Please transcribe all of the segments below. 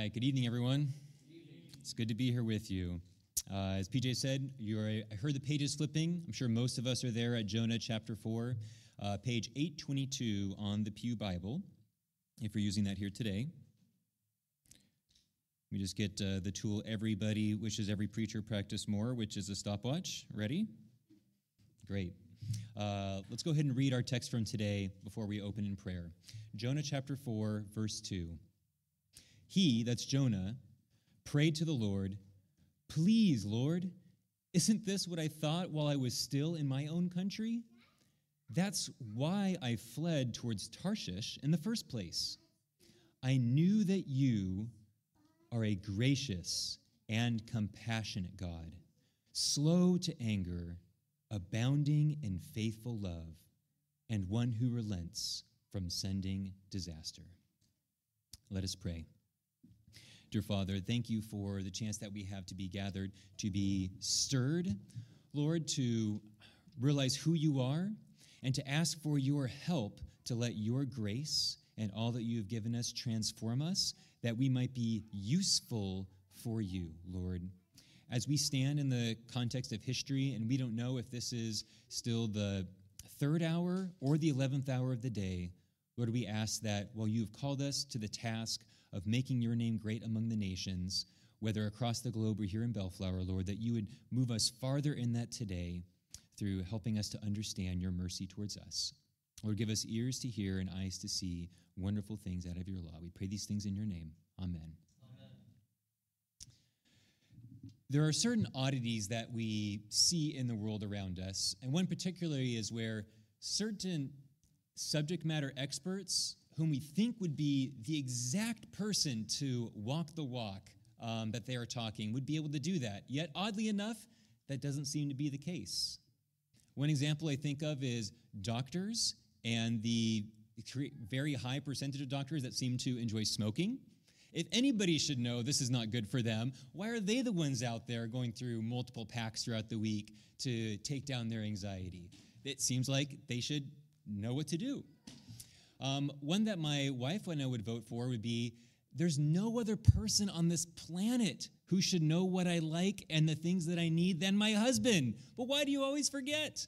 Hi, good evening, everyone. It's good to be here with you. Uh, as PJ said, I heard the pages flipping. I'm sure most of us are there at Jonah chapter 4, uh, page 822 on the Pew Bible, if you're using that here today. We just get uh, the tool everybody wishes every preacher practice more, which is a stopwatch. Ready? Great. Uh, let's go ahead and read our text from today before we open in prayer. Jonah chapter 4, verse 2. He, that's Jonah, prayed to the Lord, Please, Lord, isn't this what I thought while I was still in my own country? That's why I fled towards Tarshish in the first place. I knew that you are a gracious and compassionate God, slow to anger, abounding in faithful love, and one who relents from sending disaster. Let us pray. Dear Father, thank you for the chance that we have to be gathered, to be stirred, Lord, to realize who you are, and to ask for your help to let your grace and all that you have given us transform us, that we might be useful for you, Lord. As we stand in the context of history, and we don't know if this is still the third hour or the 11th hour of the day, Lord, we ask that while you have called us to the task of making your name great among the nations, whether across the globe or here in Bellflower, Lord, that you would move us farther in that today through helping us to understand your mercy towards us. Lord, give us ears to hear and eyes to see wonderful things out of your law. We pray these things in your name. Amen. Amen. There are certain oddities that we see in the world around us, and one particularly is where certain subject matter experts whom we think would be the exact person to walk the walk um, that they are talking would be able to do that. Yet, oddly enough, that doesn't seem to be the case. One example I think of is doctors and the very high percentage of doctors that seem to enjoy smoking. If anybody should know this is not good for them, why are they the ones out there going through multiple packs throughout the week to take down their anxiety? It seems like they should know what to do. Um, one that my wife and I would vote for would be there's no other person on this planet who should know what I like and the things that I need than my husband. But why do you always forget?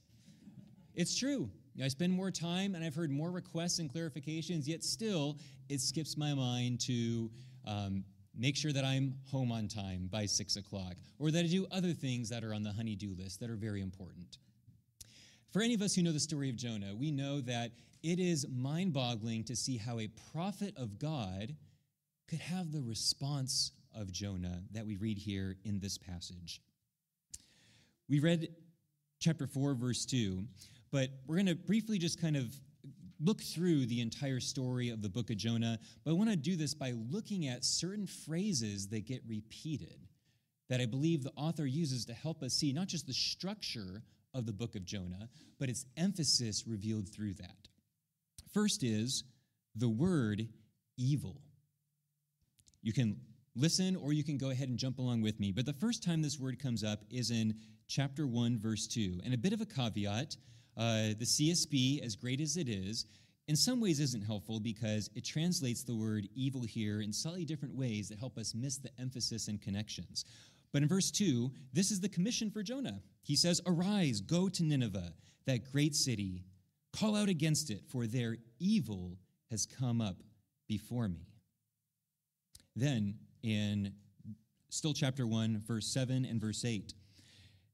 It's true. I spend more time and I've heard more requests and clarifications, yet still it skips my mind to um, make sure that I'm home on time by six o'clock or that I do other things that are on the honey-do list that are very important. For any of us who know the story of Jonah, we know that it is mind boggling to see how a prophet of God could have the response of Jonah that we read here in this passage. We read chapter 4, verse 2, but we're going to briefly just kind of look through the entire story of the book of Jonah, but I want to do this by looking at certain phrases that get repeated that I believe the author uses to help us see not just the structure of the book of Jonah, but its emphasis revealed through that. First is the word evil. You can listen or you can go ahead and jump along with me. But the first time this word comes up is in chapter 1, verse 2. And a bit of a caveat uh, the CSB, as great as it is, in some ways isn't helpful because it translates the word evil here in slightly different ways that help us miss the emphasis and connections. But in verse 2, this is the commission for Jonah. He says, Arise, go to Nineveh, that great city, Call out against it, for their evil has come up before me. Then, in still chapter 1, verse 7 and verse 8,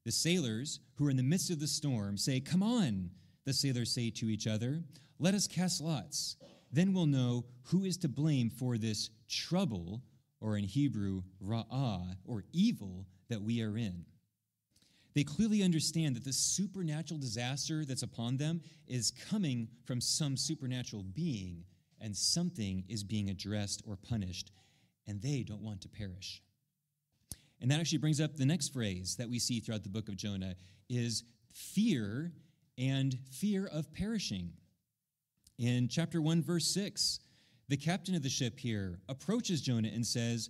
the sailors who are in the midst of the storm say, Come on, the sailors say to each other, let us cast lots. Then we'll know who is to blame for this trouble, or in Hebrew, ra'ah, or evil that we are in. They clearly understand that the supernatural disaster that's upon them is coming from some supernatural being, and something is being addressed or punished, and they don't want to perish. And that actually brings up the next phrase that we see throughout the book of Jonah is fear and fear of perishing. In chapter 1 verse 6, the captain of the ship here approaches Jonah and says,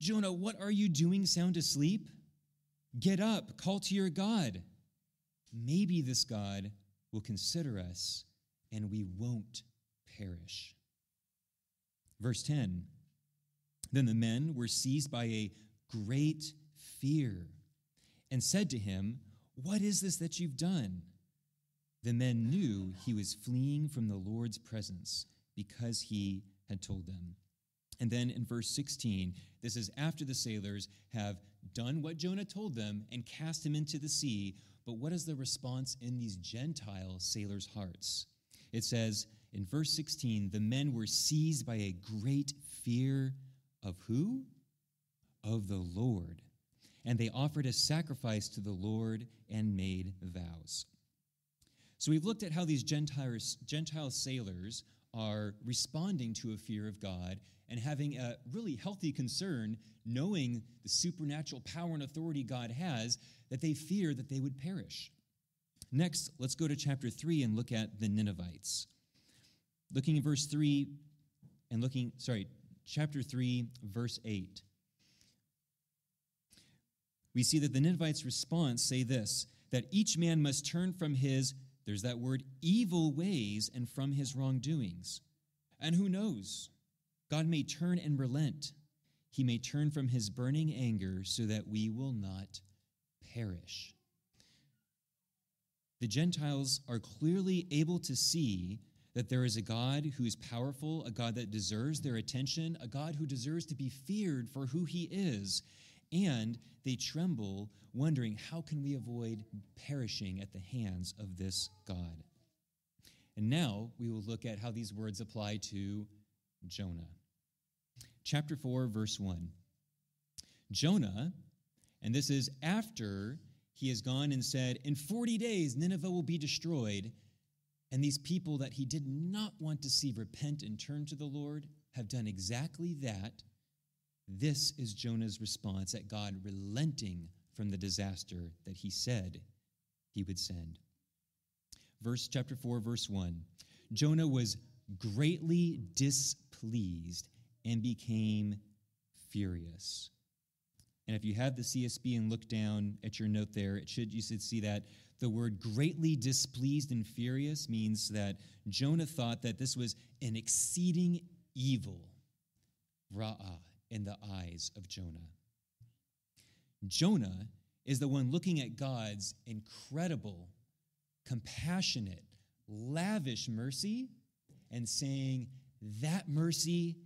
"Jonah, what are you doing sound asleep?" Get up, call to your God. Maybe this God will consider us and we won't perish. Verse 10 Then the men were seized by a great fear and said to him, What is this that you've done? The men knew he was fleeing from the Lord's presence because he had told them. And then in verse 16, this is after the sailors have done what Jonah told them and cast him into the sea. But what is the response in these Gentile sailors' hearts? It says in verse 16, the men were seized by a great fear of who? Of the Lord. And they offered a sacrifice to the Lord and made vows. So we've looked at how these Gentile, Gentile sailors are responding to a fear of God and having a really healthy concern, knowing the supernatural power and authority God has, that they fear that they would perish. Next, let's go to chapter 3 and look at the Ninevites. Looking at verse 3 and looking, sorry, chapter 3, verse 8. We see that the Ninevites' response say this that each man must turn from his, there's that word, evil ways and from his wrongdoings. And who knows? God may turn and relent. He may turn from his burning anger so that we will not perish. The Gentiles are clearly able to see that there is a God who is powerful, a God that deserves their attention, a God who deserves to be feared for who he is. And they tremble, wondering, how can we avoid perishing at the hands of this God? And now we will look at how these words apply to Jonah. Chapter 4, verse 1. Jonah, and this is after he has gone and said, In 40 days, Nineveh will be destroyed. And these people that he did not want to see repent and turn to the Lord have done exactly that. This is Jonah's response at God relenting from the disaster that he said he would send. Verse chapter 4 verse 1. Jonah was greatly displeased and became furious. And if you have the CSB and look down at your note there, it should you should see that the word greatly displeased and furious means that Jonah thought that this was an exceeding evil, ra'ah, in the eyes of Jonah. Jonah is the one looking at God's incredible, compassionate, lavish mercy and saying, That mercy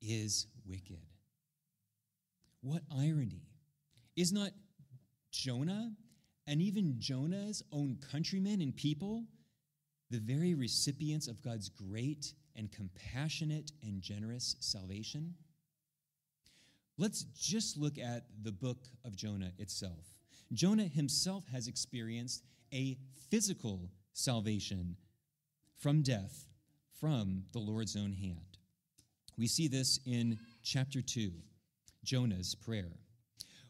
is wicked. What irony. Is not Jonah and even Jonah's own countrymen and people the very recipients of God's great and compassionate and generous salvation? Let's just look at the book of Jonah itself. Jonah himself has experienced a physical salvation from death from the Lord's own hand. We see this in chapter 2, Jonah's prayer.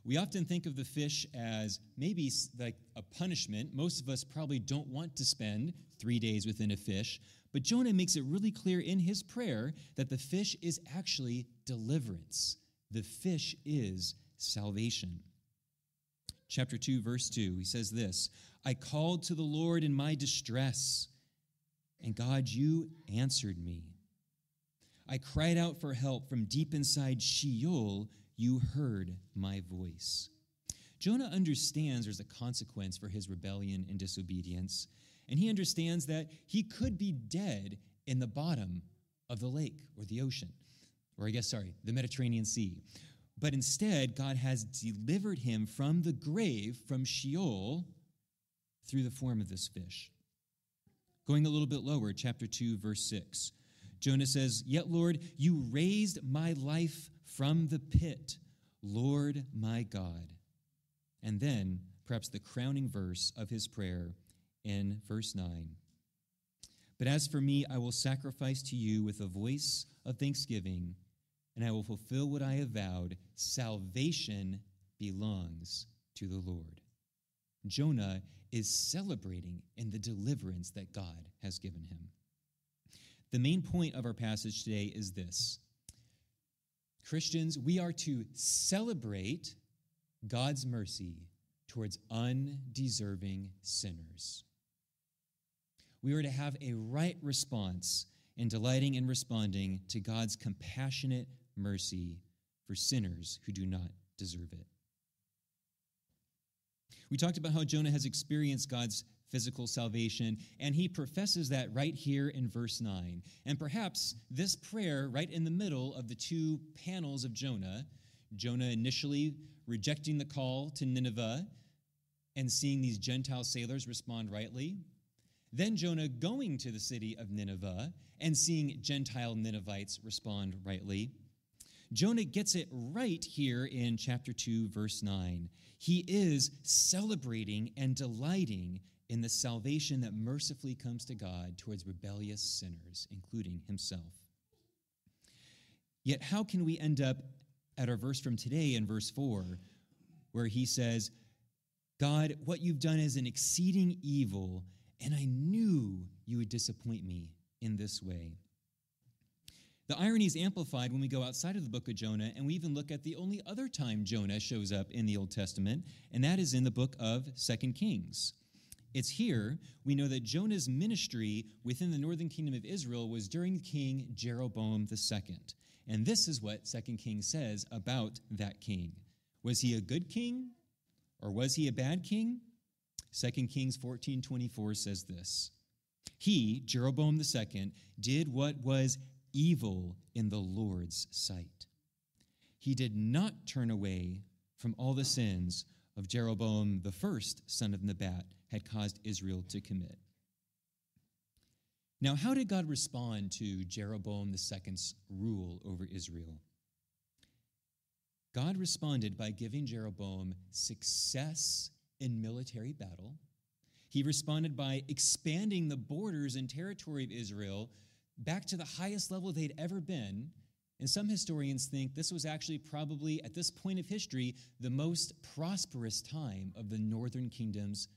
We often think of the fish as maybe like a punishment. Most of us probably don't want to spend three days within a fish, but Jonah makes it really clear in his prayer that the fish is actually deliverance. The fish is salvation. Chapter 2, verse 2, he says this I called to the Lord in my distress, and God, you answered me. I cried out for help from deep inside Sheol. You heard my voice. Jonah understands there's a consequence for his rebellion and disobedience, and he understands that he could be dead in the bottom of the lake or the ocean, or I guess, sorry, the Mediterranean Sea. But instead, God has delivered him from the grave, from Sheol, through the form of this fish. Going a little bit lower, chapter 2, verse 6. Jonah says, Yet, Lord, you raised my life from the pit, Lord my God. And then, perhaps the crowning verse of his prayer in verse 9. But as for me, I will sacrifice to you with a voice of thanksgiving, and I will fulfill what I have vowed. Salvation belongs to the Lord. Jonah is celebrating in the deliverance that God has given him. The main point of our passage today is this Christians, we are to celebrate God's mercy towards undeserving sinners. We are to have a right response in delighting and responding to God's compassionate mercy for sinners who do not deserve it. We talked about how Jonah has experienced God's physical salvation, and he professes that right here in verse 9. And perhaps this prayer, right in the middle of the two panels of Jonah, Jonah initially rejecting the call to Nineveh and seeing these Gentile sailors respond rightly, then Jonah going to the city of Nineveh and seeing Gentile Ninevites respond rightly. Jonah gets it right here in chapter 2, verse 9. He is celebrating and delighting in the salvation that mercifully comes to God towards rebellious sinners, including himself. Yet, how can we end up at our verse from today in verse 4, where he says, God, what you've done is an exceeding evil, and I knew you would disappoint me in this way. The irony is amplified when we go outside of the book of Jonah and we even look at the only other time Jonah shows up in the Old Testament, and that is in the book of Second Kings. It's here we know that Jonah's ministry within the northern kingdom of Israel was during King Jeroboam II. And this is what Second Kings says about that king. Was he a good king or was he a bad king? Second Kings 14:24 says this. He, Jeroboam II, did what was evil in the Lord's sight. He did not turn away from all the sins of Jeroboam the first son of Nebat had caused Israel to commit. Now, how did God respond to Jeroboam II's rule over Israel? God responded by giving Jeroboam success in military battle. He responded by expanding the borders and territory of Israel back to the highest level they'd ever been. And some historians think this was actually probably, at this point of history, the most prosperous time of the northern kingdom's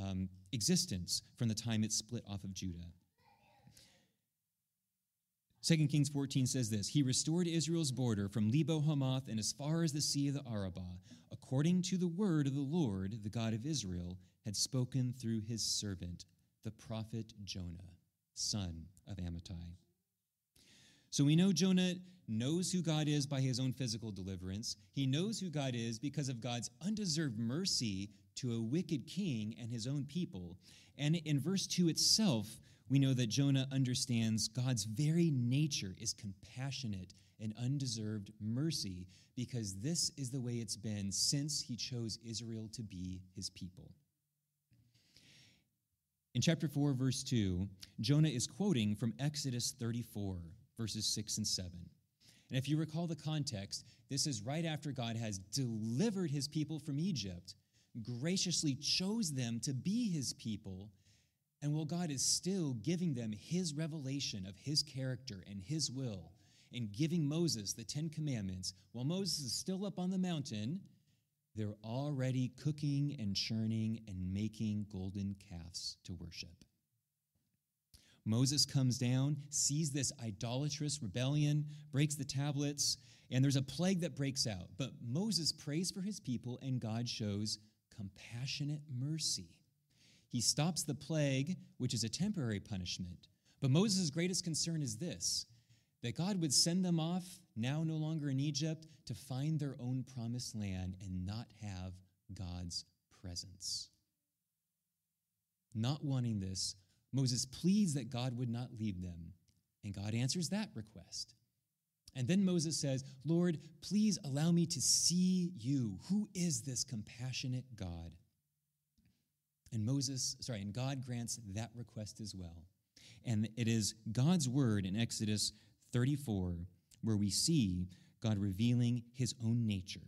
um, existence from the time it split off of Judah. 2 Kings 14 says this He restored Israel's border from Lebo Hamath and as far as the sea of the Arabah, according to the word of the Lord, the God of Israel, had spoken through his servant, the prophet Jonah, son of Amittai. So we know Jonah knows who God is by his own physical deliverance. He knows who God is because of God's undeserved mercy to a wicked king and his own people. And in verse 2 itself, we know that Jonah understands God's very nature is compassionate and undeserved mercy because this is the way it's been since he chose Israel to be his people. In chapter 4, verse 2, Jonah is quoting from Exodus 34, verses 6 and 7. And if you recall the context, this is right after God has delivered his people from Egypt graciously chose them to be his people, and while God is still giving them his revelation of his character and his will, and giving Moses the Ten Commandments, while Moses is still up on the mountain, they're already cooking and churning and making golden calves to worship. Moses comes down, sees this idolatrous rebellion, breaks the tablets, and there's a plague that breaks out. But Moses prays for his people, and God shows compassionate mercy. He stops the plague, which is a temporary punishment. But Moses' greatest concern is this that God would send them off, now no longer in Egypt, to find their own promised land and not have God's presence. Not wanting this, Moses pleads that God would not leave them, and God answers that request. And then Moses says, Lord, please allow me to see you. Who is this compassionate God? And Moses, sorry, and God grants that request as well. And it is God's word in Exodus 34 where we see God revealing his own nature.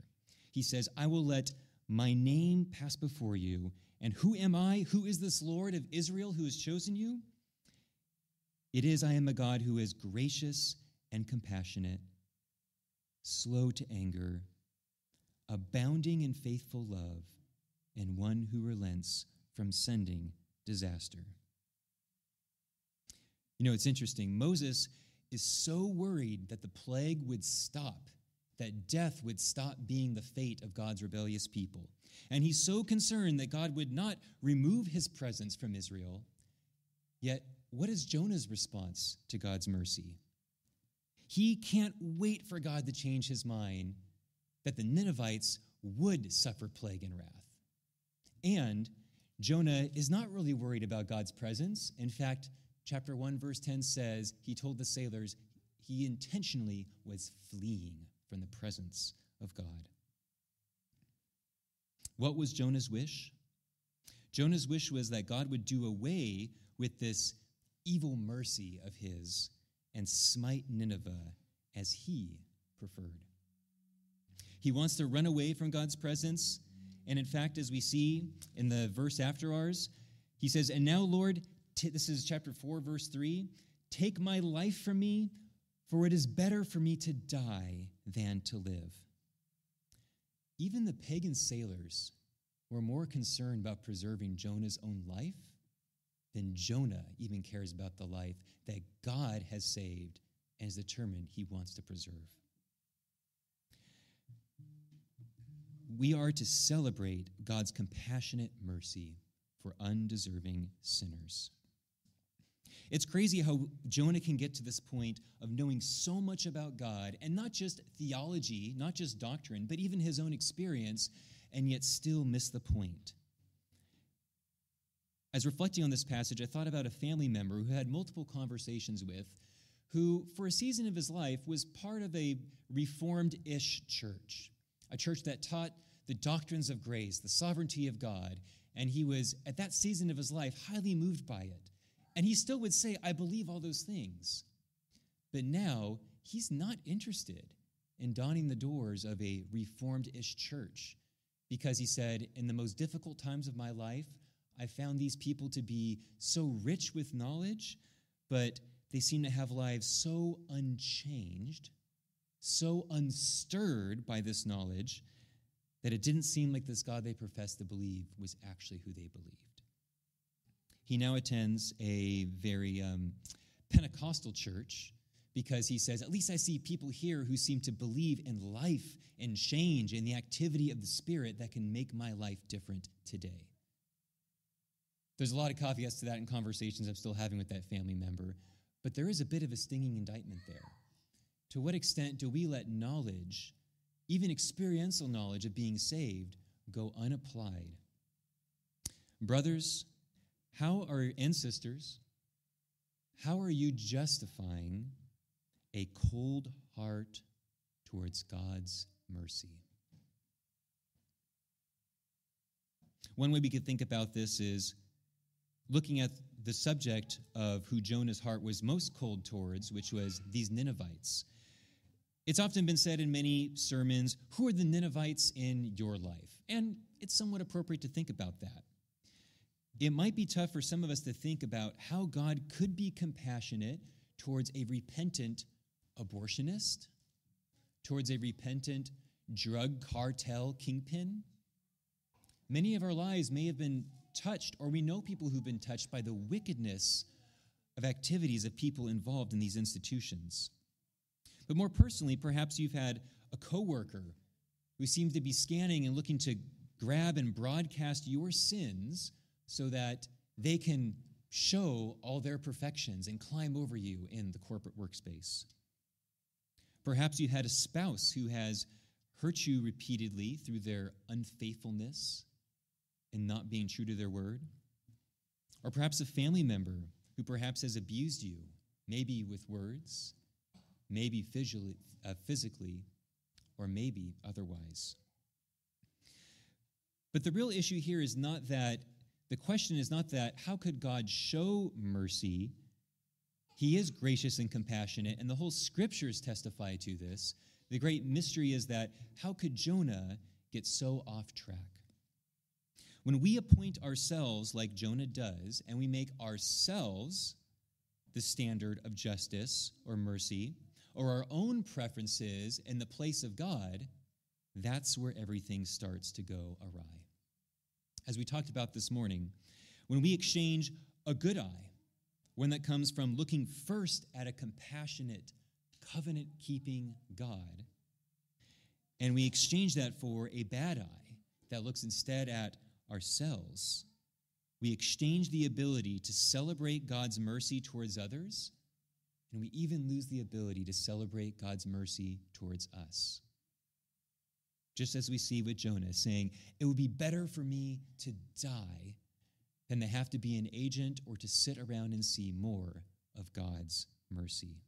He says, I will let my name pass before you. And who am I? Who is this Lord of Israel who has chosen you? It is I am a God who is gracious and compassionate, slow to anger, abounding in faithful love, and one who relents from sending disaster. You know, it's interesting. Moses is so worried that the plague would stop, that death would stop being the fate of God's rebellious people. And he's so concerned that God would not remove his presence from Israel. Yet, what is Jonah's response to God's mercy? He can't wait for God to change his mind that the Ninevites would suffer plague and wrath. And Jonah is not really worried about God's presence. In fact, chapter 1, verse 10 says he told the sailors he intentionally was fleeing from the presence of God. What was Jonah's wish? Jonah's wish was that God would do away with this evil mercy of his and smite Nineveh as he preferred. He wants to run away from God's presence. And in fact, as we see in the verse after ours, he says, And now, Lord, t- this is chapter 4, verse 3 take my life from me, for it is better for me to die than to live. Even the pagan sailors were more concerned about preserving Jonah's own life than Jonah even cares about the life that God has saved and is determined he wants to preserve. We are to celebrate God's compassionate mercy for undeserving sinners. It's crazy how Jonah can get to this point of knowing so much about God, and not just theology, not just doctrine, but even his own experience, and yet still miss the point. As reflecting on this passage, I thought about a family member who had multiple conversations with, who, for a season of his life, was part of a reformed ish church, a church that taught the doctrines of grace, the sovereignty of God, and he was, at that season of his life, highly moved by it. And he still would say, I believe all those things. But now, he's not interested in donning the doors of a reformed ish church because he said, In the most difficult times of my life, I found these people to be so rich with knowledge, but they seem to have lives so unchanged, so unstirred by this knowledge, that it didn't seem like this God they professed to believe was actually who they believed. He now attends a very um, Pentecostal church because he says, At least I see people here who seem to believe in life and change and the activity of the Spirit that can make my life different today. There's a lot of caveats to that in conversations I'm still having with that family member, but there is a bit of a stinging indictment there. To what extent do we let knowledge, even experiential knowledge of being saved, go unapplied? Brothers, how are and sisters, how are you justifying a cold heart towards God's mercy? One way we could think about this is looking at the subject of who Jonah's heart was most cold towards, which was these Ninevites. It's often been said in many sermons, Who are the Ninevites in your life? And it's somewhat appropriate to think about that. It might be tough for some of us to think about how God could be compassionate towards a repentant abortionist, towards a repentant drug cartel kingpin. Many of our lives may have been touched, or we know people who've been touched by the wickedness of activities of people involved in these institutions. But more personally, perhaps you've had a coworker who seems to be scanning and looking to grab and broadcast your sins so that they can show all their perfections and climb over you in the corporate workspace. Perhaps you had a spouse who has hurt you repeatedly through their unfaithfulness and not being true to their word. Or perhaps a family member who perhaps has abused you, maybe with words, maybe physically, uh, physically or maybe otherwise. But the real issue here is not that, the question is not that how could God show mercy? He is gracious and compassionate, and the whole scriptures testify to this. The great mystery is that how could Jonah get so off track? When we appoint ourselves like Jonah does, and we make ourselves the standard of justice or mercy, or our own preferences in the place of God, that's where everything starts to go awry. As we talked about this morning, when we exchange a good eye, one that comes from looking first at a compassionate, covenant keeping God, and we exchange that for a bad eye that looks instead at ourselves, we exchange the ability to celebrate God's mercy towards others and we even lose the ability to celebrate God's mercy towards us. Just as we see with Jonah saying, It would be better for me to die than to have to be an agent or to sit around and see more of God's mercy.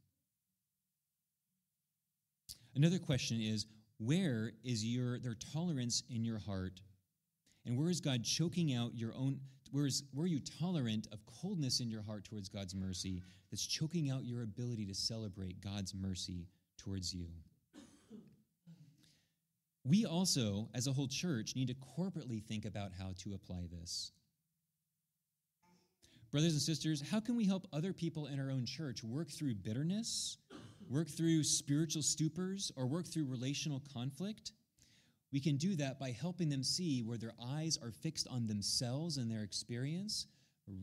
Another question is where is your their tolerance in your heart? And where is God choking out your own where, is, where are you tolerant of coldness in your heart towards God's mercy that's choking out your ability to celebrate God's mercy towards you? We also, as a whole church, need to corporately think about how to apply this. Brothers and sisters, how can we help other people in our own church work through bitterness, work through spiritual stupors, or work through relational conflict? We can do that by helping them see where their eyes are fixed on themselves and their experience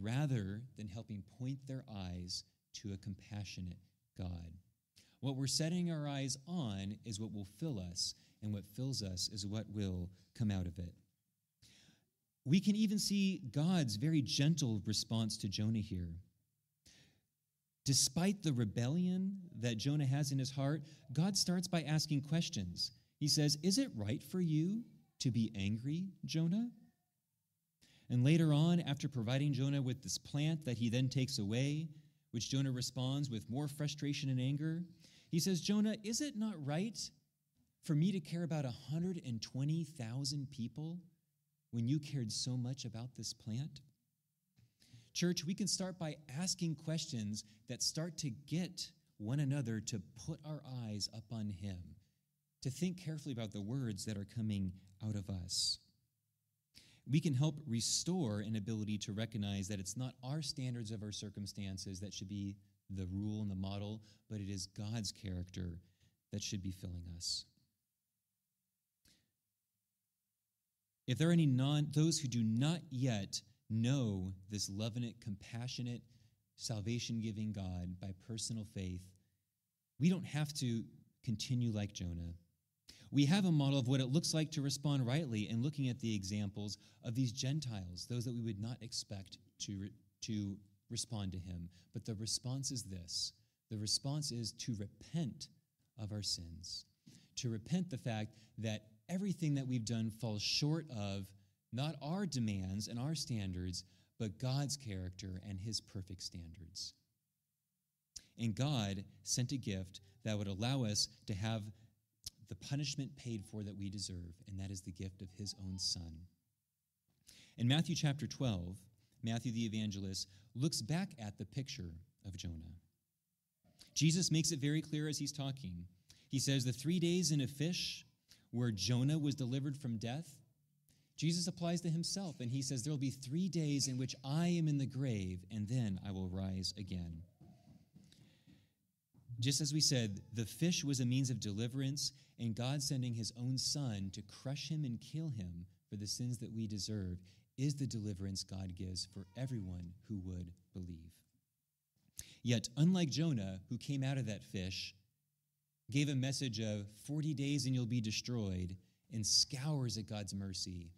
rather than helping point their eyes to a compassionate God. What we're setting our eyes on is what will fill us, and what fills us is what will come out of it. We can even see God's very gentle response to Jonah here. Despite the rebellion that Jonah has in his heart, God starts by asking questions. He says, Is it right for you to be angry, Jonah? And later on, after providing Jonah with this plant that he then takes away, which Jonah responds with more frustration and anger, he says, Jonah, is it not right for me to care about 120,000 people when you cared so much about this plant? Church, we can start by asking questions that start to get one another to put our eyes up on Him, to think carefully about the words that are coming out of us. We can help restore an ability to recognize that it's not our standards of our circumstances that should be the rule and the model, but it is God's character that should be filling us. If there are any non those who do not yet know this loving, compassionate, salvation giving God by personal faith, we don't have to continue like Jonah. We have a model of what it looks like to respond rightly in looking at the examples of these Gentiles, those that we would not expect to, to respond to him. But the response is this the response is to repent of our sins, to repent the fact that everything that we've done falls short of not our demands and our standards, but God's character and his perfect standards. And God sent a gift that would allow us to have the punishment paid for that we deserve, and that is the gift of his own Son. In Matthew chapter 12, Matthew the evangelist looks back at the picture of Jonah. Jesus makes it very clear as he's talking. He says, The three days in a fish where Jonah was delivered from death, Jesus applies to himself and he says, There will be three days in which I am in the grave, and then I will rise again. Just as we said, the fish was a means of deliverance, and God sending his own son to crush him and kill him for the sins that we deserve is the deliverance God gives for everyone who would believe. Yet, unlike Jonah, who came out of that fish, gave a message of 40 days and you'll be destroyed, and scours at God's mercy,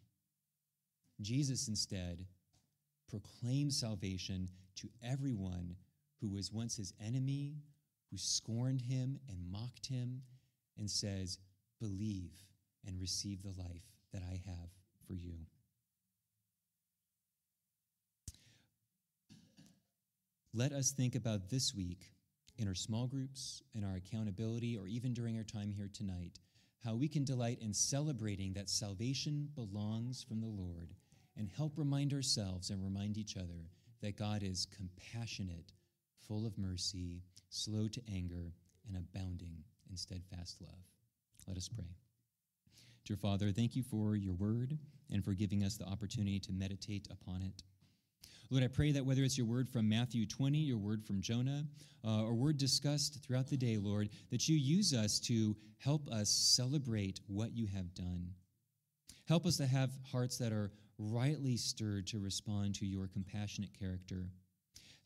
Jesus instead proclaims salvation to everyone who was once his enemy, who scorned him and mocked him, and says, Believe and receive the life that I have for you. Let us think about this week in our small groups, in our accountability, or even during our time here tonight, how we can delight in celebrating that salvation belongs from the Lord and help remind ourselves and remind each other that God is compassionate, full of mercy, slow to anger, and abounding in steadfast love. Let us pray. Dear Father, thank you for your word and for giving us the opportunity to meditate upon it. Lord, I pray that whether it's your word from Matthew 20, your word from Jonah, uh, or word discussed throughout the day, Lord, that you use us to help us celebrate what you have done. Help us to have hearts that are rightly stirred to respond to your compassionate character.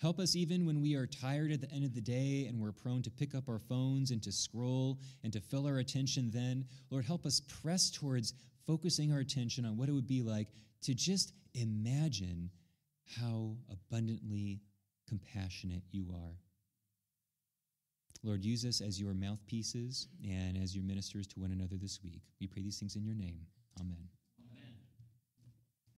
Help us even when we are tired at the end of the day and we're prone to pick up our phones and to scroll and to fill our attention then. Lord, help us press towards focusing our attention on what it would be like to just imagine how abundantly compassionate you are. Lord, use us as your mouthpieces and as your ministers to one another this week. We pray these things in your name. Amen.